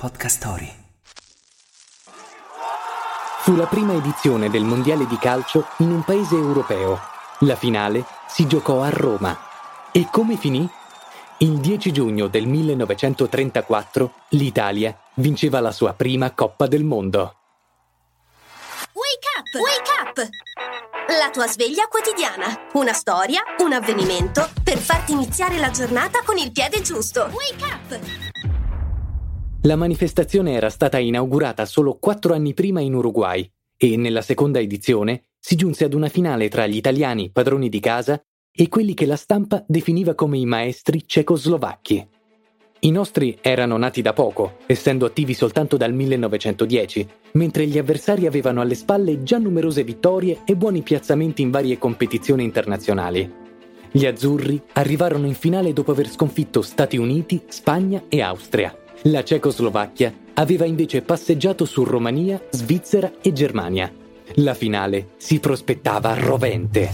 Podcast Story. Fu la prima edizione del Mondiale di calcio in un paese europeo. La finale si giocò a Roma. E come finì? Il 10 giugno del 1934 l'Italia vinceva la sua prima Coppa del Mondo. Wake up! Wake up! La tua sveglia quotidiana. Una storia, un avvenimento per farti iniziare la giornata con il piede giusto. Wake up! La manifestazione era stata inaugurata solo quattro anni prima in Uruguay e nella seconda edizione si giunse ad una finale tra gli italiani padroni di casa e quelli che la stampa definiva come i maestri cecoslovacchi. I nostri erano nati da poco, essendo attivi soltanto dal 1910, mentre gli avversari avevano alle spalle già numerose vittorie e buoni piazzamenti in varie competizioni internazionali. Gli azzurri arrivarono in finale dopo aver sconfitto Stati Uniti, Spagna e Austria. La Cecoslovacchia aveva invece passeggiato su Romania, Svizzera e Germania. La finale si prospettava rovente.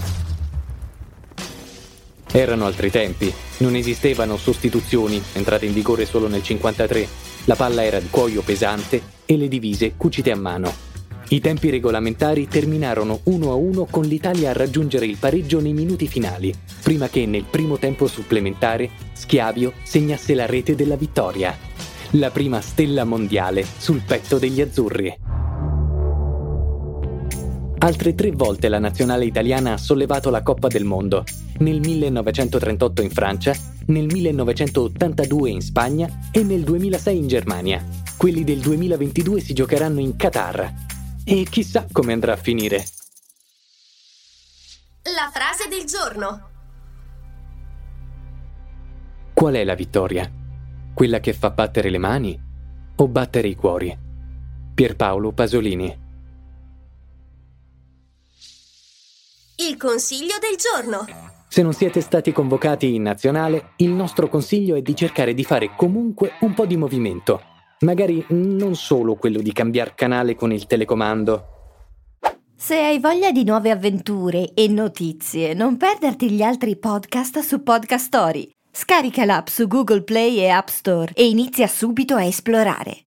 Erano altri tempi, non esistevano sostituzioni, entrate in vigore solo nel 1953. La palla era di cuoio pesante e le divise cucite a mano. I tempi regolamentari terminarono 1 a 1 con l'Italia a raggiungere il pareggio nei minuti finali, prima che nel primo tempo supplementare Schiavio segnasse la rete della vittoria la prima stella mondiale sul petto degli azzurri. Altre tre volte la nazionale italiana ha sollevato la Coppa del Mondo, nel 1938 in Francia, nel 1982 in Spagna e nel 2006 in Germania. Quelli del 2022 si giocheranno in Qatar. E chissà come andrà a finire. La frase del giorno. Qual è la vittoria? Quella che fa battere le mani o battere i cuori? Pierpaolo Pasolini. Il consiglio del giorno. Se non siete stati convocati in nazionale, il nostro consiglio è di cercare di fare comunque un po' di movimento. Magari non solo quello di cambiare canale con il telecomando. Se hai voglia di nuove avventure e notizie, non perderti gli altri podcast su Podcast Story. Scarica l'app su Google Play e App Store e inizia subito a esplorare.